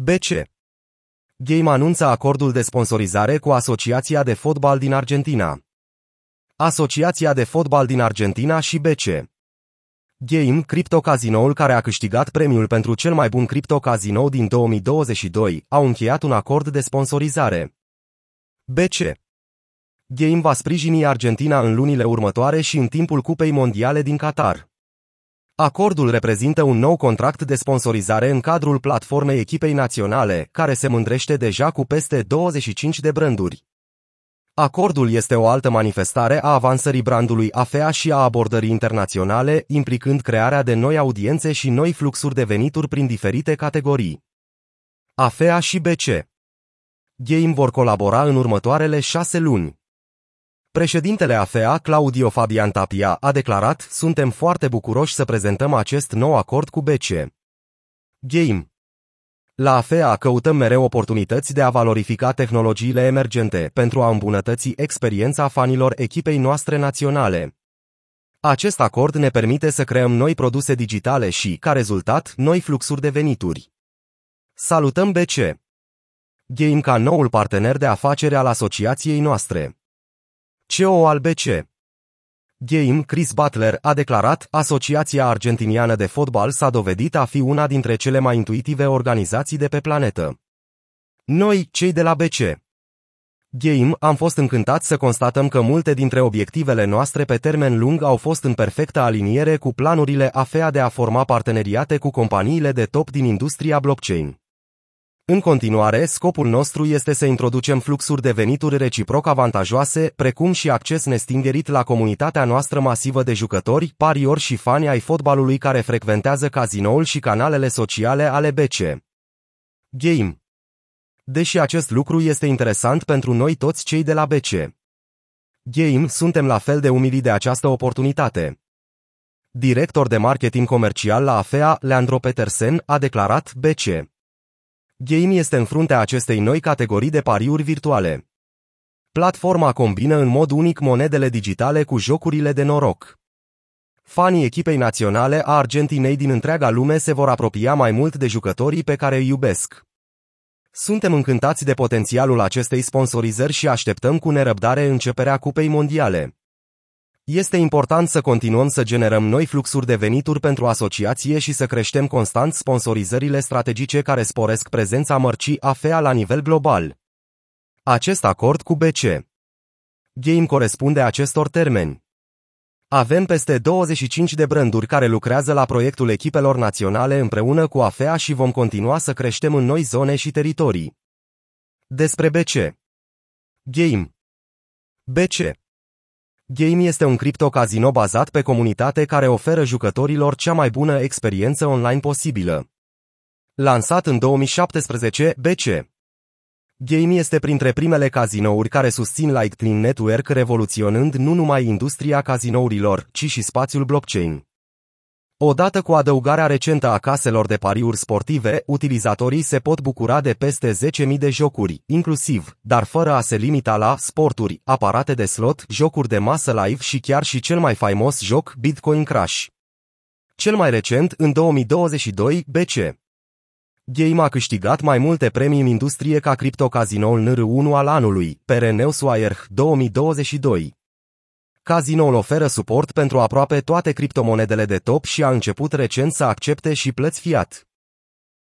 BC Game anunță acordul de sponsorizare cu Asociația de Fotbal din Argentina. Asociația de Fotbal din Argentina și BC. Game, criptocazinoul care a câștigat premiul pentru cel mai bun criptocazino din 2022, au încheiat un acord de sponsorizare. BC. Game va sprijini Argentina în lunile următoare și în timpul Cupei Mondiale din Qatar. Acordul reprezintă un nou contract de sponsorizare în cadrul platformei echipei naționale, care se mândrește deja cu peste 25 de branduri. Acordul este o altă manifestare a avansării brandului AFEA și a abordării internaționale, implicând crearea de noi audiențe și noi fluxuri de venituri prin diferite categorii. AFEA și BC Game vor colabora în următoarele șase luni. Președintele AFEA, Claudio Fabian Tapia, a declarat, suntem foarte bucuroși să prezentăm acest nou acord cu BC. Game la AFEA căutăm mereu oportunități de a valorifica tehnologiile emergente pentru a îmbunătăți experiența fanilor echipei noastre naționale. Acest acord ne permite să creăm noi produse digitale și, ca rezultat, noi fluxuri de venituri. Salutăm BC! Game ca noul partener de afacere al asociației noastre. CEO al BC Game Chris Butler a declarat, Asociația Argentiniană de Fotbal s-a dovedit a fi una dintre cele mai intuitive organizații de pe planetă. Noi, cei de la BC, Game, am fost încântați să constatăm că multe dintre obiectivele noastre pe termen lung au fost în perfectă aliniere cu planurile AFEA de a forma parteneriate cu companiile de top din industria blockchain. În continuare, scopul nostru este să introducem fluxuri de venituri reciproc avantajoase, precum și acces nestingerit la comunitatea noastră masivă de jucători, pariori și fani ai fotbalului care frecventează cazinoul și canalele sociale ale BC. Game Deși acest lucru este interesant pentru noi toți cei de la BC. Game suntem la fel de umili de această oportunitate. Director de marketing comercial la AFEA, Leandro Petersen, a declarat BC. Game este în fruntea acestei noi categorii de pariuri virtuale. Platforma combină în mod unic monedele digitale cu jocurile de noroc. Fanii echipei naționale a Argentinei din întreaga lume se vor apropia mai mult de jucătorii pe care îi iubesc. Suntem încântați de potențialul acestei sponsorizări și așteptăm cu nerăbdare începerea Cupei Mondiale. Este important să continuăm să generăm noi fluxuri de venituri pentru asociație și să creștem constant sponsorizările strategice care sporesc prezența mărcii AFEA la nivel global. Acest acord cu BC Game corespunde acestor termeni. Avem peste 25 de branduri care lucrează la proiectul echipelor naționale împreună cu AFEA și vom continua să creștem în noi zone și teritorii. Despre BC Game BC Game este un cripto-casino bazat pe comunitate care oferă jucătorilor cea mai bună experiență online posibilă. Lansat în 2017, BC Game este printre primele cazinouri care susțin Lightning Network revoluționând nu numai industria cazinourilor, ci și spațiul blockchain. Odată cu adăugarea recentă a caselor de pariuri sportive, utilizatorii se pot bucura de peste 10.000 de jocuri, inclusiv, dar fără a se limita la sporturi, aparate de slot, jocuri de masă live și chiar și cel mai faimos joc, Bitcoin Crash. Cel mai recent, în 2022, BC. Game a câștigat mai multe premii în industrie ca criptocazinoul NR1 al anului, Pereneus Wire 2022. Casinoul oferă suport pentru aproape toate criptomonedele de top și a început recent să accepte și plăți fiat.